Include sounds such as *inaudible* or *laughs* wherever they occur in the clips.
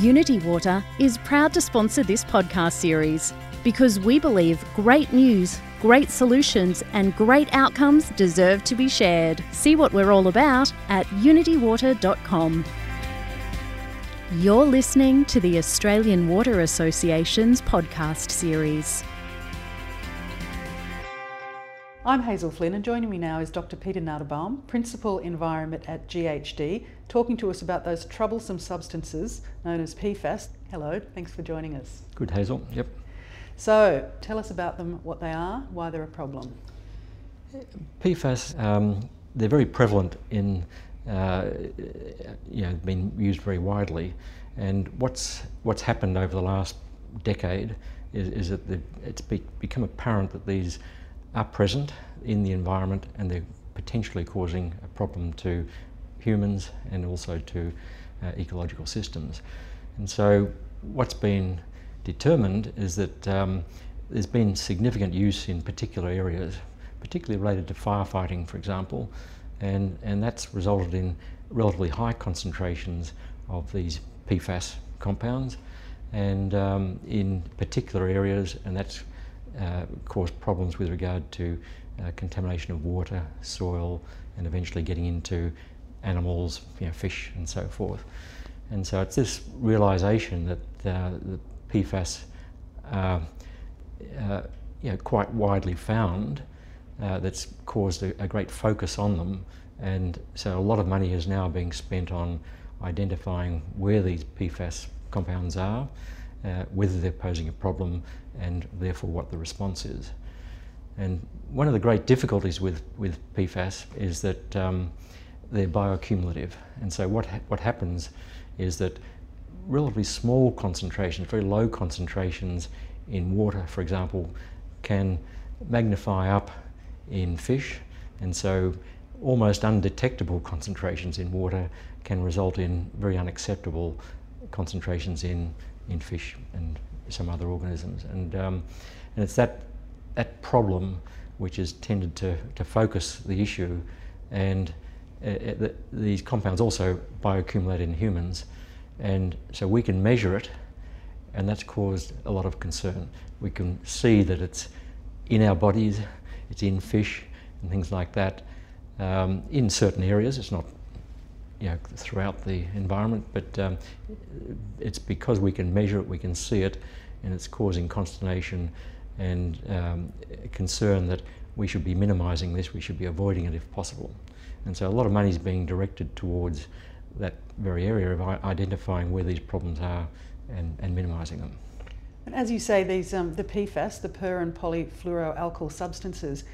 Unity Water is proud to sponsor this podcast series because we believe great news, great solutions, and great outcomes deserve to be shared. See what we're all about at unitywater.com. You're listening to the Australian Water Association's podcast series. I'm Hazel Flynn, and joining me now is Dr. Peter Nadebaum, Principal Environment at GHD, talking to us about those troublesome substances known as PFAS. Hello, thanks for joining us. Good, Hazel. Yep. So, tell us about them, what they are, why they're a problem. PFAS, um, they're very prevalent in, uh, you know, been used very widely. And what's, what's happened over the last decade is, is that it's be, become apparent that these are present in the environment and they're potentially causing a problem to humans and also to uh, ecological systems. And so what's been determined is that um, there's been significant use in particular areas, particularly related to firefighting, for example, and, and that's resulted in relatively high concentrations of these PFAS compounds and um, in particular areas, and that's uh, cause problems with regard to uh, contamination of water, soil, and eventually getting into animals, you know, fish, and so forth. And so it's this realization that uh, the PFAS are uh, you know, quite widely found uh, that's caused a, a, great focus on them. And so a lot of money is now being spent on identifying where these PFAS compounds are, uh, whether they're posing a problem and therefore what the response is. And one of the great difficulties with, with PFAS is that um, they're bioaccumulative. And so what, ha what happens is that relatively small concentrations, very low concentrations in water, for example, can magnify up in fish. And so almost undetectable concentrations in water can result in very unacceptable concentrations in, in fish and some other organisms. And, um, and it's that, that problem which has tended to, to focus the issue and uh, uh the, these compounds also bioaccumulate in humans and so we can measure it and that's caused a lot of concern. We can see that it's in our bodies, it's in fish and things like that. Um, in certain areas, it's not you know, throughout the environment, but um, it's because we can measure it, we can see it, and it's causing consternation and um, concern that we should be minimising this, we should be avoiding it if possible. And so a lot of money is being directed towards that very area of identifying where these problems are and, and minimising them. And as you say, these um, the PFAS, the per and polyfluoroalkyl substances,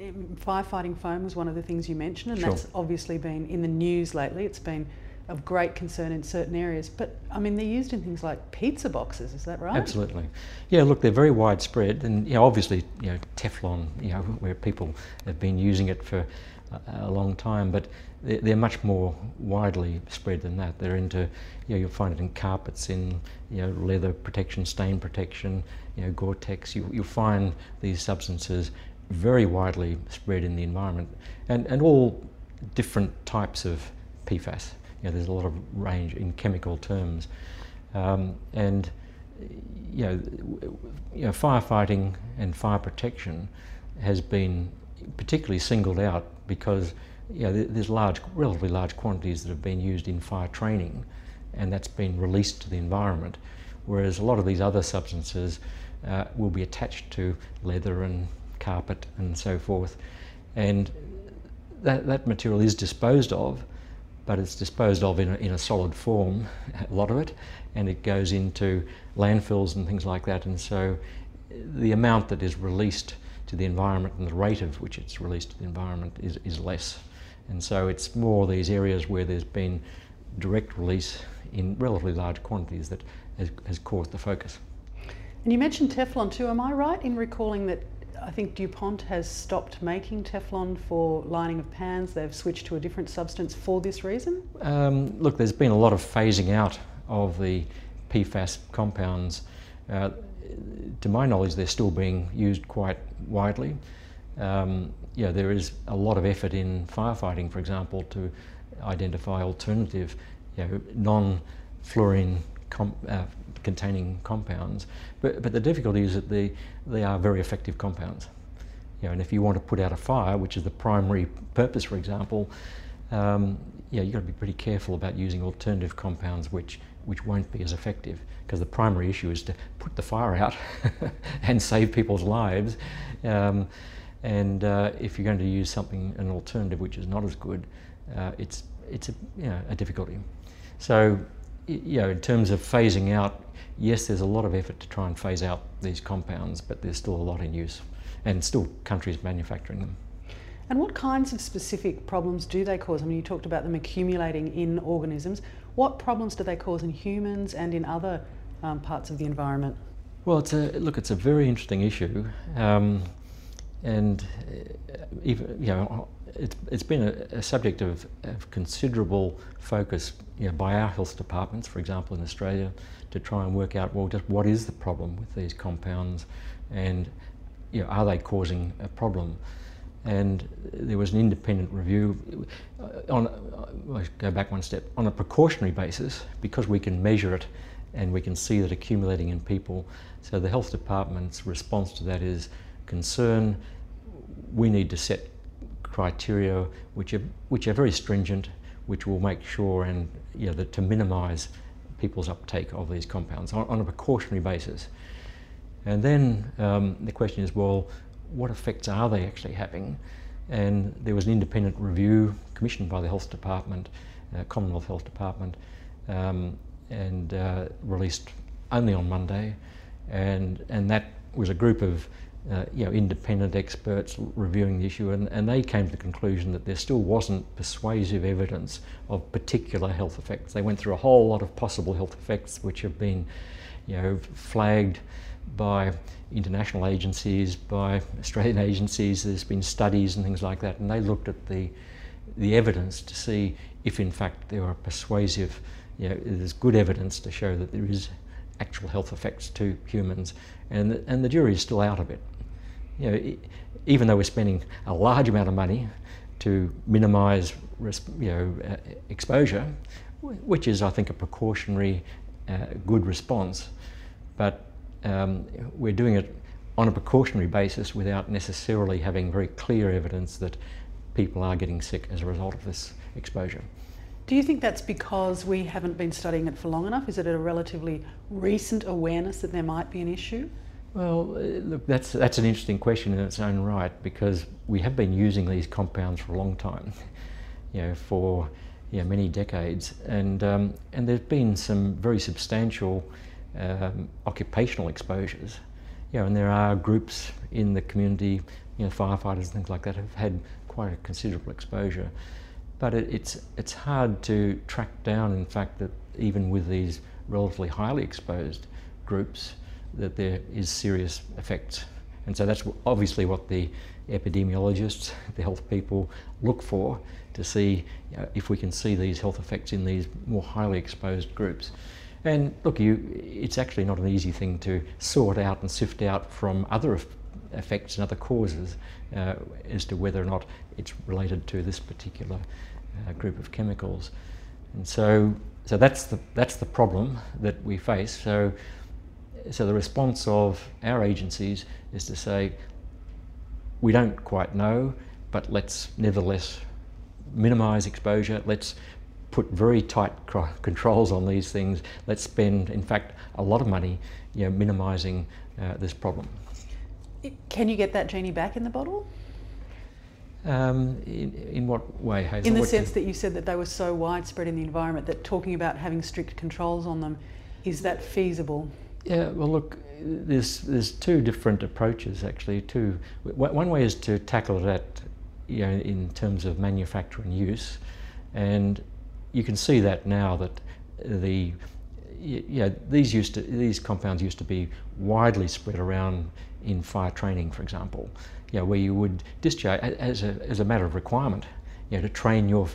Um, firefighting foam was one of the things you mentioned, and sure. that's obviously been in the news lately. It's been of great concern in certain areas, but I mean they're used in things like pizza boxes. Is that right? Absolutely. Yeah. Look, they're very widespread, and you know, obviously, you know, Teflon, you know, where people have been using it for a, a long time, but they're, they're, much more widely spread than that. They're into, you know, you'll find it in carpets, in you know, leather protection, stain protection, you know, Gore-Tex. You, you'll find these substances very widely spread in the environment and, and all different types of PFAS. You know, there's a lot of range in chemical terms. Um, and you know, you know, firefighting and fire protection has been particularly singled out because you know, there's large, relatively large quantities that have been used in fire training and that's been released to the environment. Whereas a lot of these other substances uh, will be attached to leather and carpet and so forth. And that, that material is disposed of, but it's disposed of in a, in a solid form, *laughs* a lot of it, and it goes into landfills and things like that. And so the amount that is released to the environment and the rate of which it's released to the environment is, is less. And so it's more these areas where there's been direct release in relatively large quantities that has, has caused the focus. And you mentioned Teflon too. Am I right in recalling that I think DuPont has stopped making Teflon for lining of pans. They've switched to a different substance for this reason? Um, look, there's been a lot of phasing out of the PFAS compounds. Uh, to my knowledge, they're still being used quite widely. Um, yeah, there is a lot of effort in firefighting, for example, to identify alternative, you know, non-fluorine com, uh, containing compounds. But, but the difficulty is that they, they are very effective compounds. You know, and if you want to put out a fire, which is the primary purpose, for example, um, yeah, you've got to be pretty careful about using alternative compounds which, which won't be as effective because the primary issue is to put the fire out *laughs* and save people's lives. Um, and uh, if you're going to use something, an alternative which is not as good, uh, it's, it's a, you know, a difficulty. So, you know, in terms of phasing out, yes, there's a lot of effort to try and phase out these compounds, but there's still a lot in use and still countries manufacturing them. And what kinds of specific problems do they cause? I mean, you talked about them accumulating in organisms. What problems do they cause in humans and in other um, parts of the environment? Well, it's a look. It's a very interesting issue, um, and uh, even you know, it's, it's been a, a subject of, of, considerable focus you know, by our health departments, for example, in Australia, to try and work out well, just what is the problem with these compounds, and you know, are they causing a problem? and there was an independent review uh, on, uh, go back one step, on a precautionary basis, because we can measure it and we can see that accumulating in people. So the health department's response to that is concern, we need to set criteria which are, which are very stringent, which will make sure and you know, that to minimise people's uptake of these compounds on, on a precautionary basis. And then um, the question is, well, what effects are they actually having? And there was an independent review commissioned by the Health Department, uh, Commonwealth Health Department, um, and uh, released only on Monday. And, and that was a group of uh, you know, independent experts reviewing the issue, and, and they came to the conclusion that there still wasn't persuasive evidence of particular health effects. They went through a whole lot of possible health effects which have been you know, flagged by international agencies, by Australian *laughs* agencies. There's been studies and things like that, and they looked at the the evidence to see if, in fact, there are persuasive. You know, there's good evidence to show that there is actual health effects to humans, and the, and the jury is still out of it. You know, even though we're spending a large amount of money to minimise you know uh, exposure, which is I think a precautionary uh, good response, but um, we're doing it on a precautionary basis without necessarily having very clear evidence that people are getting sick as a result of this exposure. Do you think that's because we haven't been studying it for long enough? Is it a relatively recent awareness that there might be an issue? Well, uh, look, that's, that's an interesting question in its own right because we have been using these compounds for a long time, *laughs* you know, for you know, many decades, and, um, and there's been some very substantial um, occupational exposures. You know, and there are groups in the community, you know, firefighters and things like that have had quite a considerable exposure. But it, it's, it's hard to track down, in fact, that even with these relatively highly exposed groups, that there is serious effects. And so that's obviously what the epidemiologists, the health people, look for to see you know, if we can see these health effects in these more highly exposed groups. And look, you, it's actually not an easy thing to sort out and sift out from other effects and other causes uh, as to whether or not it's related to this particular uh, group of chemicals. And so, so that's the that's the problem that we face. So, so the response of our agencies is to say, we don't quite know, but let's nevertheless minimise exposure. Let's put very tight controls on these things. Let's spend, in fact, a lot of money you know, minimising uh, this problem. Can you get that genie back in the bottle? Um, in, in what way, Hazel? In the what sense that you said that they were so widespread in the environment that talking about having strict controls on them, is that feasible? Yeah, well, look, there's, there's two different approaches actually. Two, one way is to tackle that you know, in terms of manufacture and use, and you can see that now that the yeah, these used to these compounds used to be widely spread around in fire training, for example, you know, where you would discharge as a, as a matter of requirement, you know, to train your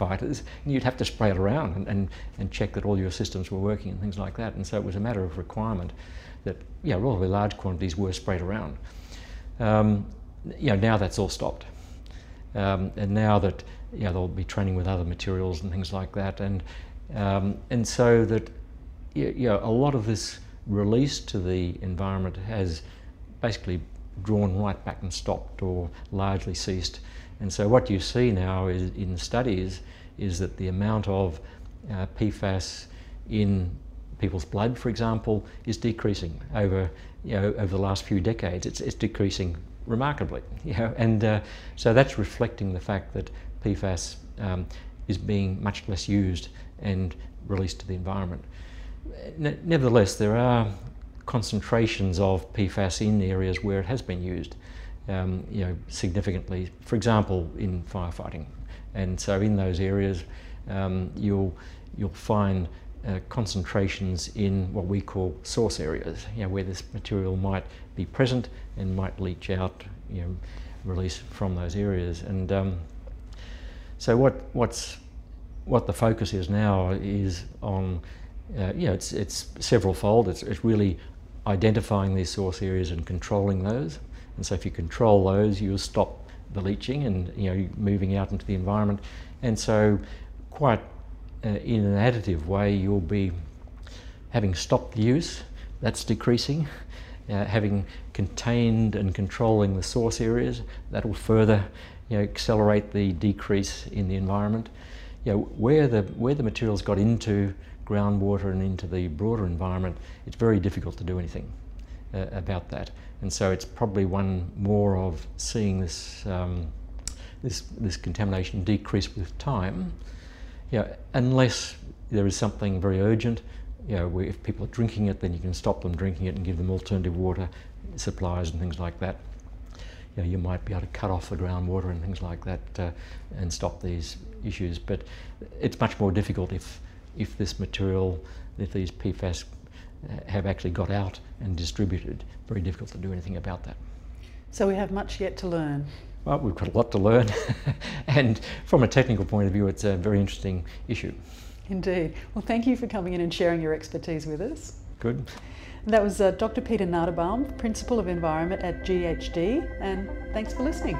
firefighters, and you'd have to spray it around and, and, and check that all your systems were working and things like that. And so it was a matter of requirement that yeah, relatively large quantities were sprayed around. Um, you know, now that's all stopped. Um, and now that you know, they'll be training with other materials and things like that, and um, and so that you know, a lot of this release to the environment has basically drawn right back and stopped or largely ceased. And so what you see now is in studies is that the amount of uh, PFAS in people's blood, for example, is decreasing over you know over the last few decades. It's, it's decreasing remarkably, *laughs* you know, and uh, so that's reflecting the fact that PFAS um, is being much less used and released to the environment. nevertheless, there are concentrations of PFAS in areas where it has been used, um, you know, significantly. For example, in firefighting, and so in those areas, um, you'll you'll find uh, concentrations in what we call source areas, you know, where this material might be present and might leach out, you know, release from those areas. And um, so what what's what the focus is now is on, uh, you know, it's it's several fold. It's, it's really identifying these source areas and controlling those. And so if you control those, you'll stop the leaching and you know moving out into the environment. And so quite uh, in an additive way, you'll be having stopped the use, that's decreasing. *laughs* Uh, having contained and controlling the source areas, that will further you know, accelerate the decrease in the environment. You know, where the where the materials got into groundwater and into the broader environment, it's very difficult to do anything uh, about that. And so it's probably one more of seeing this um, this this contamination decrease with time you know, unless there is something very urgent, you know, if people are drinking it, then you can stop them drinking it and give them alternative water supplies and things like that. You know, you might be able to cut off the groundwater and things like that uh, and stop these issues. But it's much more difficult if, if this material, if these PFAS have actually got out and distributed. Very difficult to do anything about that. So we have much yet to learn. Well, we've got a lot to learn, *laughs* and from a technical point of view, it's a very interesting issue. Indeed. Well, thank you for coming in and sharing your expertise with us. Good. That was uh, Dr. Peter Nadebaum, Principal of Environment at GHD, and thanks for listening.